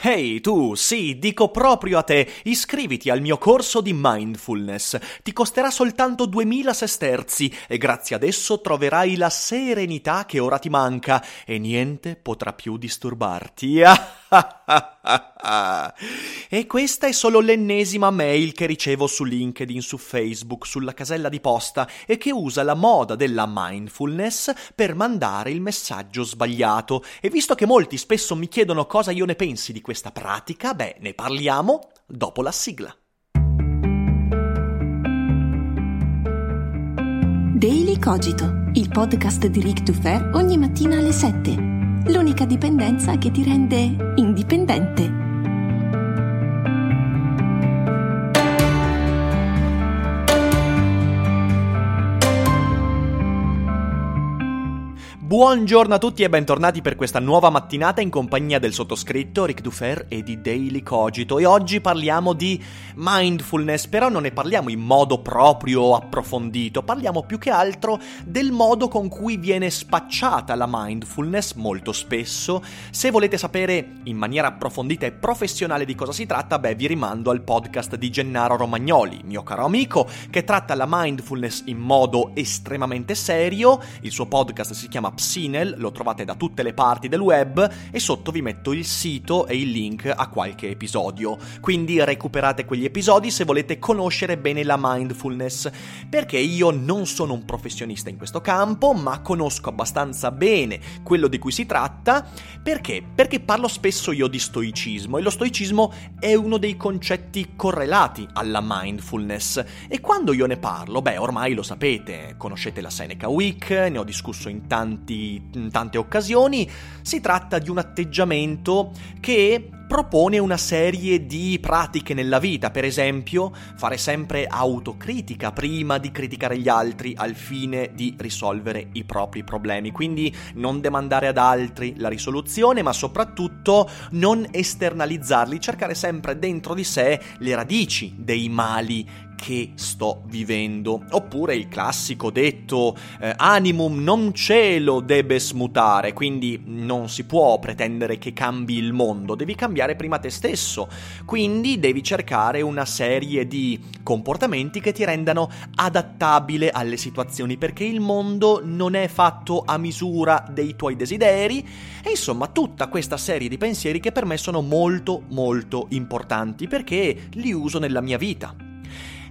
Ehi hey, tu, sì, dico proprio a te, iscriviti al mio corso di mindfulness. Ti costerà soltanto 2000 sesterzi e grazie ad esso troverai la serenità che ora ti manca e niente potrà più disturbarti. e questa è solo l'ennesima mail che ricevo su LinkedIn, su Facebook, sulla casella di posta e che usa la moda della mindfulness per mandare il messaggio sbagliato. E visto che molti spesso mi chiedono cosa io ne pensi di questa pratica, beh, ne parliamo dopo la sigla. Daily Cogito, il podcast di Rick Dufer ogni mattina alle 7 l'unica dipendenza che ti rende indipendente. Buongiorno a tutti e bentornati per questa nuova mattinata in compagnia del sottoscritto Ric Dufer e di Daily Cogito e oggi parliamo di mindfulness, però non ne parliamo in modo proprio approfondito, parliamo più che altro del modo con cui viene spacciata la mindfulness molto spesso. Se volete sapere in maniera approfondita e professionale di cosa si tratta, beh vi rimando al podcast di Gennaro Romagnoli, mio caro amico, che tratta la mindfulness in modo estremamente serio, il suo podcast si chiama Psinel, lo trovate da tutte le parti del web e sotto vi metto il sito e il link a qualche episodio. Quindi recuperate quegli episodi se volete conoscere bene la mindfulness, perché io non sono un professionista in questo campo, ma conosco abbastanza bene quello di cui si tratta, perché? Perché parlo spesso io di stoicismo e lo stoicismo è uno dei concetti correlati alla mindfulness e quando io ne parlo, beh, ormai lo sapete, conoscete la Seneca Week, ne ho discusso in tanti tanti, in tante occasioni, si tratta di un atteggiamento che propone una serie di pratiche nella vita, per esempio fare sempre autocritica prima di criticare gli altri al fine di risolvere i propri problemi, quindi non demandare ad altri la risoluzione, ma soprattutto non esternalizzarli, cercare sempre dentro di sé le radici dei mali che sto vivendo. Oppure il classico detto eh, animum non cielo debes mutare, quindi non si può pretendere che cambi il mondo, devi cambiare prima te stesso. Quindi devi cercare una serie di comportamenti che ti rendano adattabile alle situazioni, perché il mondo non è fatto a misura dei tuoi desideri e insomma tutta questa serie di pensieri che per me sono molto molto importanti perché li uso nella mia vita.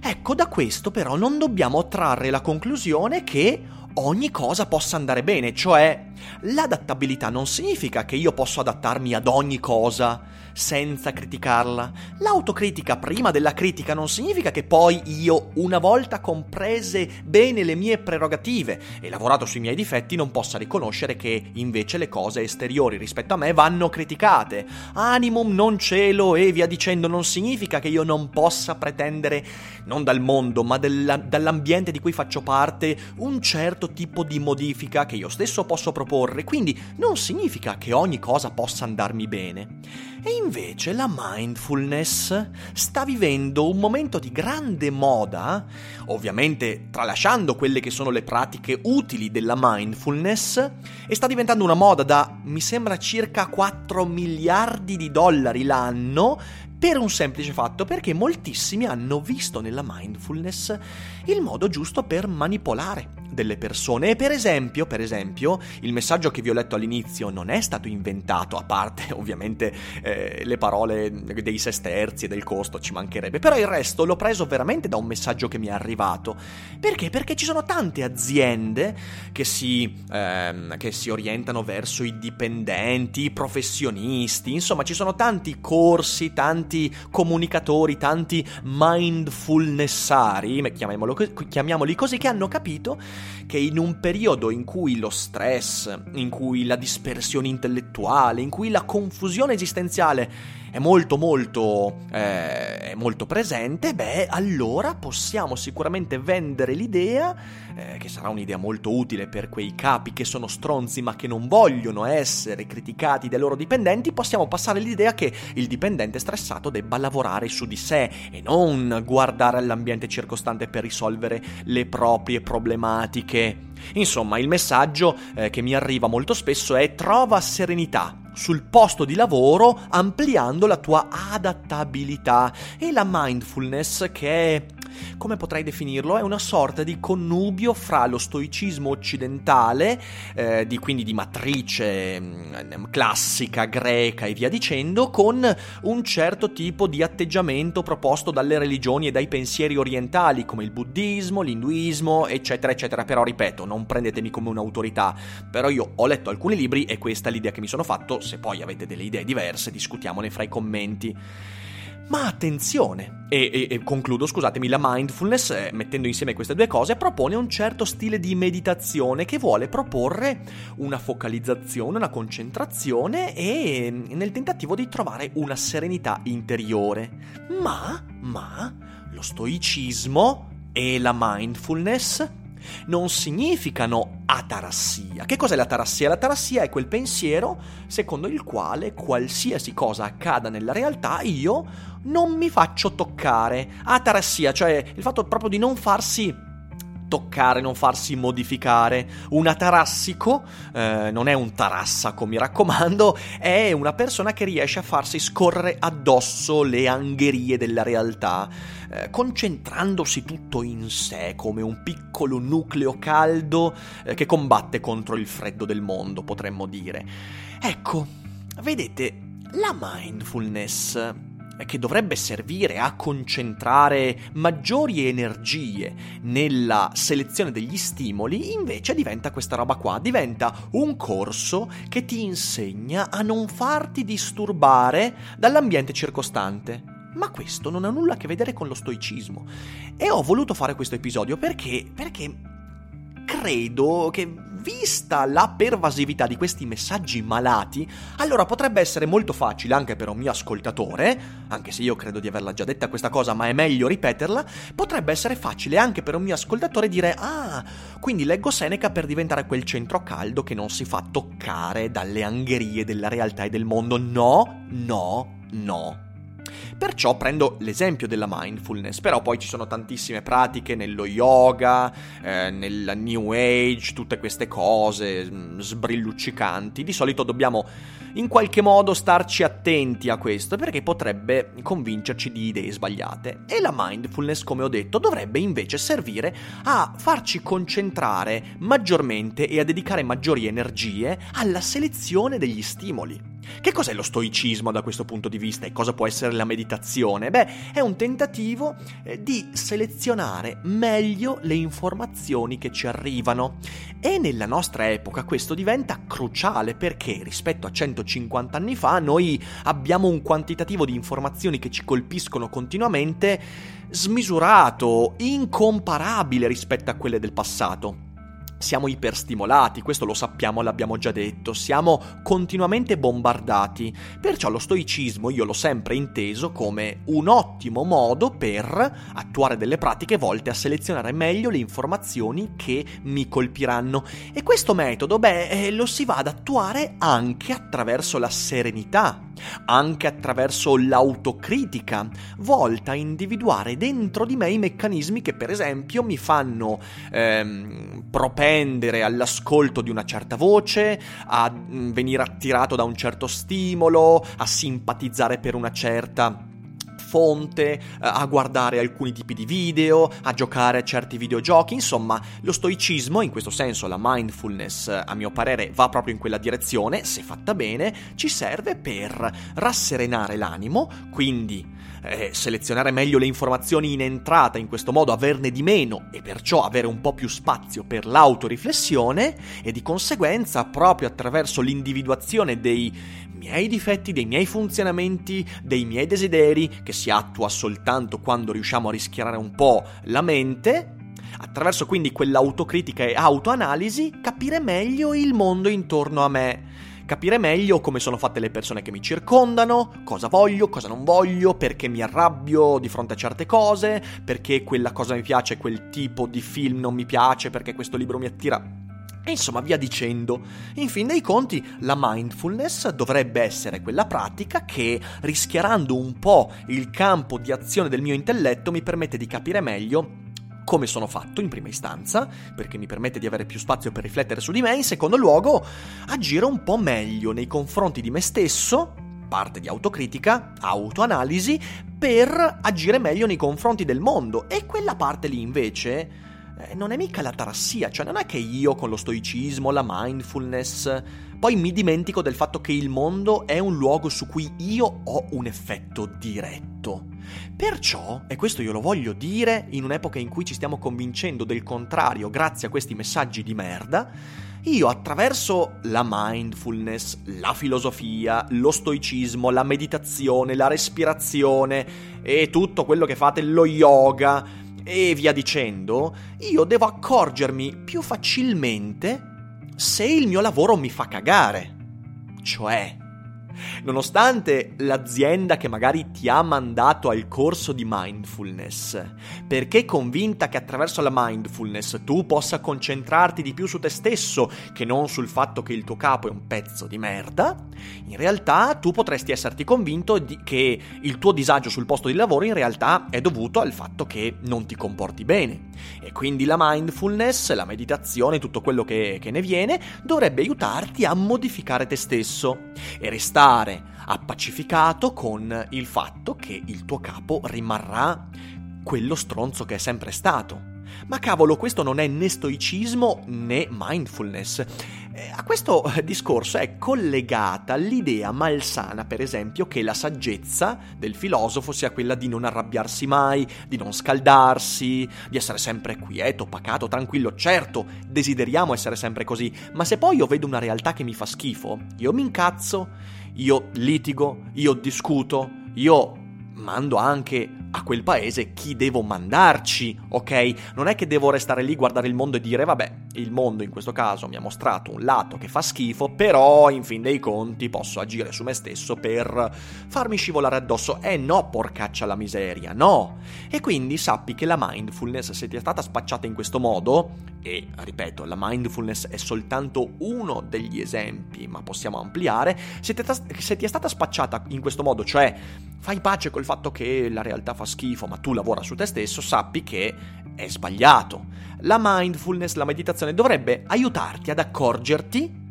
Ecco, da questo però non dobbiamo trarre la conclusione che ogni cosa possa andare bene, cioè l'adattabilità non significa che io posso adattarmi ad ogni cosa senza criticarla. L'autocritica prima della critica non significa che poi io, una volta comprese bene le mie prerogative e lavorato sui miei difetti, non possa riconoscere che invece le cose esteriori rispetto a me vanno criticate. Animum non cielo e via dicendo non significa che io non possa pretendere, non dal mondo, ma della, dall'ambiente di cui faccio parte, un certo tipo di modifica che io stesso posso proporre. Quindi non significa che ogni cosa possa andarmi bene. E invece la mindfulness sta vivendo un momento di grande moda, ovviamente tralasciando quelle che sono le pratiche utili della mindfulness, e sta diventando una moda da, mi sembra, circa 4 miliardi di dollari l'anno per un semplice fatto, perché moltissimi hanno visto nella mindfulness il modo giusto per manipolare delle persone. E per esempio, per esempio, il messaggio che vi ho letto all'inizio non è stato inventato, a parte ovviamente eh, le parole dei sesterzi e del costo, ci mancherebbe, però il resto l'ho preso veramente da un messaggio che mi è arrivato. Perché? Perché ci sono tante aziende che si, ehm, che si orientano verso i dipendenti, i professionisti, insomma ci sono tanti corsi, tanti tanti comunicatori, tanti mindfulnessari, chiamiamoli così, che hanno capito che in un periodo in cui lo stress, in cui la dispersione intellettuale, in cui la confusione esistenziale è molto molto, eh, molto presente, beh, allora possiamo sicuramente vendere l'idea, eh, che sarà un'idea molto utile per quei capi che sono stronzi ma che non vogliono essere criticati dai loro dipendenti, possiamo passare l'idea che il dipendente stressato debba lavorare su di sé e non guardare all'ambiente circostante per risolvere le proprie problematiche. Insomma, il messaggio eh, che mi arriva molto spesso è trova serenità sul posto di lavoro ampliando la tua adattabilità e la mindfulness che è come potrei definirlo? È una sorta di connubio fra lo stoicismo occidentale, eh, di, quindi di matrice mh, mm, classica, greca e via dicendo, con un certo tipo di atteggiamento proposto dalle religioni e dai pensieri orientali, come il buddismo, l'induismo, eccetera, eccetera. Però ripeto, non prendetemi come un'autorità, però io ho letto alcuni libri e questa è l'idea che mi sono fatto, se poi avete delle idee diverse discutiamone fra i commenti. Ma attenzione, e, e, e, concludo, scusatemi, la mindfulness, eh, mettendo insieme queste due cose, propone un certo stile di meditazione che vuole proporre una focalizzazione, una concentrazione e nel tentativo di trovare una serenità interiore. Ma, ma, lo stoicismo e la mindfulness non significano atarassia. Che cos'è l'atarassia? L'atarassia è quel pensiero secondo il quale qualsiasi cosa accada nella realtà io non mi faccio toccare. Atarassia, cioè il fatto proprio di non farsi toccare, non farsi modificare. Un atarassico eh, non è un tarassaco, mi raccomando, è una persona che riesce a farsi scorrere addosso le angherie della realtà, eh, concentrandosi tutto in sé come un piccolo nucleo caldo eh, che combatte contro il freddo del mondo, potremmo dire. Ecco, vedete, la mindfulness che dovrebbe servire a concentrare maggiori energie nella selezione degli stimoli, invece diventa questa roba qua, diventa un corso che ti insegna a non farti disturbare dall'ambiente circostante. Ma questo non ha nulla a che vedere con lo stoicismo. E ho voluto fare questo episodio perché, perché credo che vista la pervasività di questi messaggi malati, allora potrebbe essere molto facile anche per un mio ascoltatore, anche se io credo di averla già detta questa cosa, ma è meglio ripeterla, potrebbe essere facile anche per un mio ascoltatore dire "Ah, quindi leggo Seneca per diventare quel centro caldo che non si fa toccare dalle angherie della realtà e del mondo". No, no, no. Perciò prendo l'esempio della mindfulness, però poi ci sono tantissime pratiche nello yoga, eh, nella new age, tutte queste cose mm, sbrilluccicanti. Di solito dobbiamo in qualche modo starci attenti a questo perché potrebbe convincerci di idee sbagliate. E la mindfulness, come ho detto, dovrebbe invece servire a farci concentrare maggiormente e a dedicare maggiori energie alla selezione degli stimoli. Che cos'è lo stoicismo da questo punto di vista e cosa può essere la meditazione? Beh, è un tentativo eh, di selezionare meglio le informazioni che ci arrivano. E nella nostra epoca questo diventa cruciale perché rispetto a 150 anni fa noi abbiamo un quantitativo di informazioni che ci colpiscono continuamente smisurato, incomparabile rispetto a quelle del passato. Siamo iperstimolati, questo lo sappiamo, l'abbiamo già detto, siamo continuamente bombardati, perciò lo stoicismo io l'ho sempre inteso come un ottimo modo per attuare delle pratiche volte a selezionare meglio le informazioni che mi colpiranno. E questo metodo, beh, eh, lo si va ad attuare anche attraverso la serenità, anche attraverso l'autocritica, volta a individuare dentro di me i meccanismi che per esempio mi fanno ehm, propendere tendere all'ascolto di una certa voce, a mm, venire attirato da un certo stimolo, a simpatizzare per una certa fonte, eh, a guardare alcuni tipi di video, a giocare a certi videogiochi, insomma lo stoicismo, in questo senso la mindfulness a mio parere va proprio in quella direzione, se fatta bene, ci serve per rasserenare l'animo, quindi eh, selezionare meglio le informazioni in entrata, in questo modo averne di meno e perciò avere un po' più spazio per l'autoriflessione e di conseguenza proprio attraverso l'individuazione dei miei difetti, dei miei funzionamenti, dei miei desideri, che si attua soltanto quando riusciamo a rischiarare un po' la mente, attraverso quindi quell'autocritica e autoanalisi, capire meglio il mondo intorno a me capire meglio come sono fatte le persone che mi circondano, cosa voglio, cosa non voglio, perché mi arrabbio di fronte a certe cose, perché quella cosa mi piace, quel tipo di film non mi piace, perché questo libro mi attira. Insomma, via dicendo. In fin dei conti, la mindfulness dovrebbe essere quella pratica che, rischiarando un po' il campo di azione del mio intelletto, mi permette di capire meglio come sono fatto in prima istanza, perché mi permette di avere più spazio per riflettere su di me, in secondo luogo agire un po' meglio nei confronti di me stesso, parte di autocritica, autoanalisi, per agire meglio nei confronti del mondo. E quella parte lì invece eh, non è mica la tarassia, cioè non è che io con lo stoicismo, la mindfulness, poi mi dimentico del fatto che il mondo è un luogo su cui io ho un effetto diretto. Perciò, e questo io lo voglio dire in un'epoca in cui ci stiamo convincendo del contrario grazie a questi messaggi di merda, io attraverso la mindfulness, la filosofia, lo stoicismo, la meditazione, la respirazione e tutto quello che fate, lo yoga e via dicendo, io devo accorgermi più facilmente se il mio lavoro mi fa cagare. Cioè, nonostante l'azienda che magari ti ha mandato al corso di mindfulness, perché convinta che attraverso la mindfulness tu possa concentrarti di più su te stesso che non sul fatto che il tuo capo è un pezzo di merda, in realtà tu potresti esserti convinto che il tuo disagio sul posto di lavoro in realtà è dovuto al fatto che non ti comporti bene. E quindi la mindfulness, la meditazione, tutto quello che, che ne viene, dovrebbe aiutarti a modificare te stesso e restare stare appacificato con il fatto che il tuo capo rimarrà quello stronzo che è sempre stato. Ma cavolo, questo non è né stoicismo né mindfulness. Eh, a questo discorso è collegata l'idea malsana, per esempio, che la saggezza del filosofo sia quella di non arrabbiarsi mai, di non scaldarsi, di essere sempre quieto, pacato, tranquillo. Certo, desideriamo essere sempre così, ma se poi io vedo una realtà che mi fa schifo, io mi incazzo io litigo, io discuto, io mando anche a quel paese chi devo mandarci, ok? Non è che devo restare lì, guardare il mondo e dire, vabbè, il mondo in questo caso mi ha mostrato un lato che fa schifo, però in fin dei conti posso agire su me stesso per farmi scivolare addosso. Eh no, porcaccia la miseria, no! E quindi sappi che la mindfulness, se ti è stata spacciata in questo modo, e ripeto, la mindfulness è soltanto uno degli esempi, ma possiamo ampliare, se ti, se ti è stata spacciata in questo modo, cioè fai pace col fatto che la realtà fa schifo, ma tu lavora su te stesso, sappi che è sbagliato. La mindfulness, la meditazione dovrebbe aiutarti ad accorgerti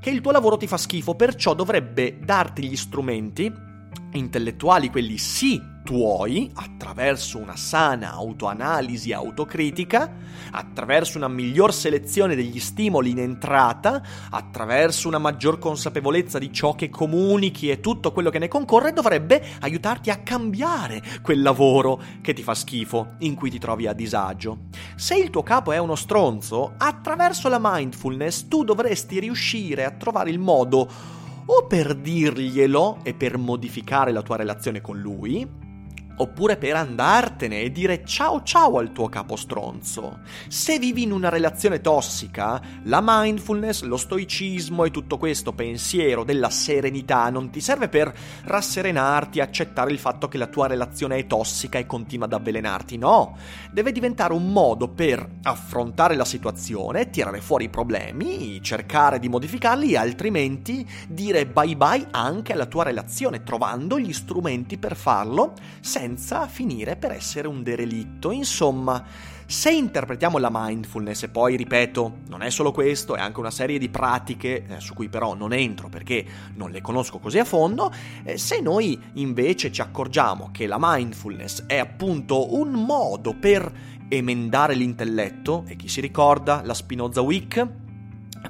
che il tuo lavoro ti fa schifo, perciò dovrebbe darti gli strumenti intellettuali, quelli sì tuoi attraverso una sana autoanalisi autocritica, attraverso una miglior selezione degli stimoli in entrata, attraverso una maggior consapevolezza di ciò che comunichi e tutto quello che ne concorre, dovrebbe aiutarti a cambiare quel lavoro che ti fa schifo, in cui ti trovi a disagio. Se il tuo capo è uno stronzo, attraverso la mindfulness tu dovresti riuscire a trovare il modo o per dirglielo e per modificare la tua relazione con lui, oppure per andartene e dire ciao ciao al tuo capo stronzo. Se vivi in una relazione tossica, la mindfulness, lo stoicismo e tutto questo pensiero della serenità non ti serve per rasserenarti, accettare il fatto che la tua relazione è tossica e continua ad avvelenarti, no, deve diventare un modo per affrontare la situazione, tirare fuori i problemi, cercare di modificarli altrimenti dire bye bye anche alla tua relazione, trovando gli strumenti per farlo senza senza finire per essere un derelitto. Insomma, se interpretiamo la mindfulness, e poi ripeto, non è solo questo, è anche una serie di pratiche eh, su cui però non entro perché non le conosco così a fondo, eh, se noi invece ci accorgiamo che la mindfulness è appunto un modo per emendare l'intelletto, e chi si ricorda la Spinoza Week?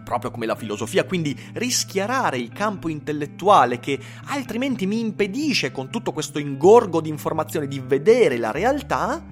Proprio come la filosofia, quindi rischiarare il campo intellettuale che altrimenti mi impedisce con tutto questo ingorgo di informazioni di vedere la realtà,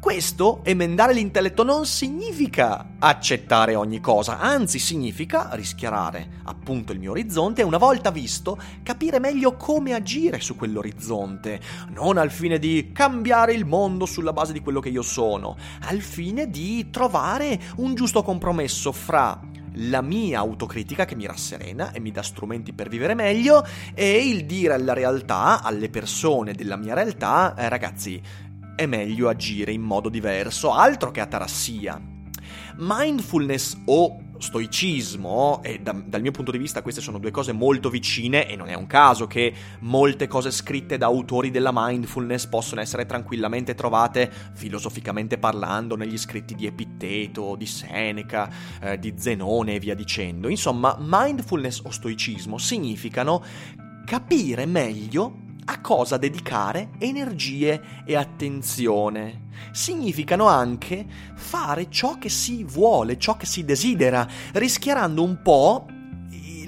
questo, emendare l'intelletto, non significa accettare ogni cosa, anzi significa rischiarare appunto il mio orizzonte e una volta visto capire meglio come agire su quell'orizzonte, non al fine di cambiare il mondo sulla base di quello che io sono, al fine di trovare un giusto compromesso fra la mia autocritica che mi rasserena e mi dà strumenti per vivere meglio e il dire alla realtà, alle persone della mia realtà, eh, ragazzi, è meglio agire in modo diverso, altro che atarassia. Mindfulness o stoicismo, e da, dal mio punto di vista queste sono due cose molto vicine e non è un caso che molte cose scritte da autori della mindfulness possono essere tranquillamente trovate filosoficamente parlando negli scritti di Epitteto, di Seneca, eh, di Zenone e via dicendo. Insomma, mindfulness o stoicismo significano capire meglio a cosa dedicare energie e attenzione. Significano anche fare ciò che si vuole, ciò che si desidera, rischiarando un po'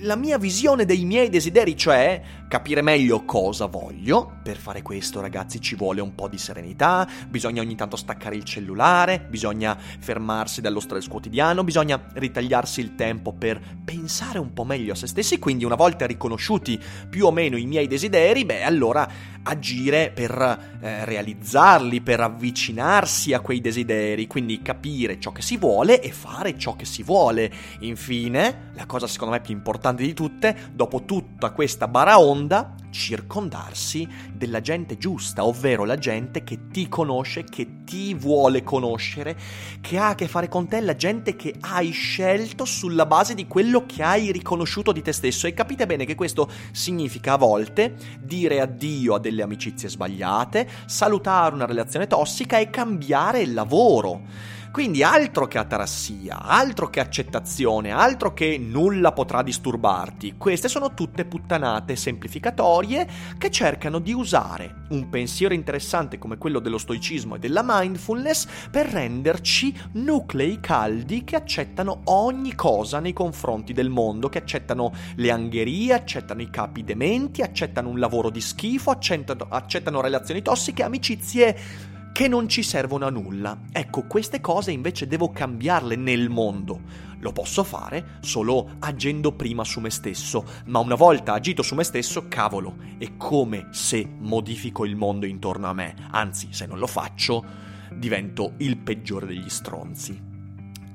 la mia visione dei miei desideri, cioè capire meglio cosa voglio. Per fare questo, ragazzi, ci vuole un po' di serenità, bisogna ogni tanto staccare il cellulare, bisogna fermarsi dallo stress quotidiano, bisogna ritagliarsi il tempo per pensare un po' meglio a se stessi, quindi una volta riconosciuti più o meno i miei desideri, beh, allora agire per eh, realizzarli, per avvicinarsi a quei desideri, quindi capire ciò che si vuole e fare ciò che si vuole. Infine, la cosa secondo me più importante di tutte, dopo tutta questa baraonda, circondarsi della gente giusta, ovvero la gente che ti conosce, che ti vuole conoscere, che ha a che fare con te, la gente che hai scelto sulla base di quello che hai riconosciuto di te stesso. E capite bene che questo significa a volte dire addio a delle amicizie sbagliate, salutare una relazione tossica e cambiare il lavoro. Quindi altro che atarassia, altro che accettazione, altro che nulla potrà disturbarti. Queste sono tutte puttanate semplificatorie che cercano di usare un pensiero interessante come quello dello stoicismo e della mindfulness per renderci nuclei caldi che accettano ogni cosa nei confronti del mondo, che accettano le angherie, accettano i capi dementi, accettano un lavoro di schifo, accettano, accettano relazioni tossiche, amicizie che non ci servono a nulla. Ecco, queste cose invece devo cambiarle nel mondo. Lo posso fare solo agendo prima su me stesso, ma una volta agito su me stesso, cavolo, è come se modifico il mondo intorno a me. Anzi, se non lo faccio, divento il peggiore degli stronzi.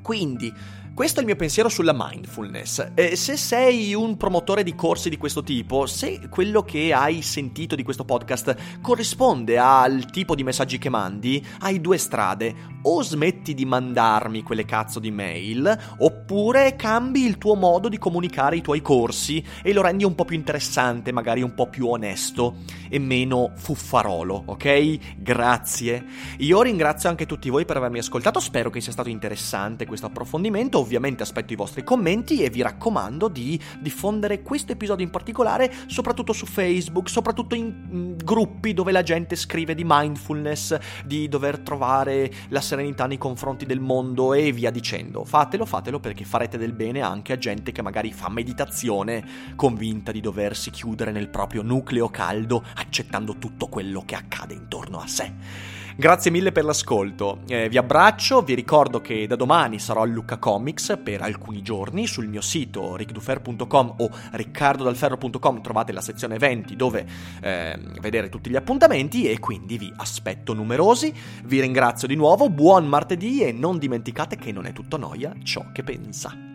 Quindi, questo è il mio pensiero sulla mindfulness. Eh, se sei un promotore di corsi di questo tipo, se quello che hai sentito di questo podcast corrisponde al tipo di messaggi che mandi, hai due strade. O smetti di mandarmi quelle cazzo di mail, oppure cambi il tuo modo di comunicare i tuoi corsi e lo rendi un po' più interessante, magari un po' più onesto e meno fuffarolo, ok? Grazie. Io ringrazio anche tutti voi per avermi ascoltato, spero che sia stato interessante questo approfondimento ovviamente aspetto i vostri commenti e vi raccomando di diffondere questo episodio in particolare soprattutto su Facebook, soprattutto in, in gruppi dove la gente scrive di mindfulness, di dover trovare la serenità nei confronti del mondo e via dicendo. Fatelo, fatelo perché farete del bene anche a gente che magari fa meditazione convinta di doversi chiudere nel proprio nucleo caldo accettando tutto quello che accade intorno a sé. Grazie mille per l'ascolto, eh, vi abbraccio, vi ricordo che da domani sarò a Lucca Comics per alcuni giorni sul mio sito rickdufer.com o riccardodalferro.com trovate la sezione eventi dove eh, vedere tutti gli appuntamenti e quindi vi aspetto numerosi, vi ringrazio di nuovo, buon martedì e non dimenticate che non è tutto noia ciò che pensa.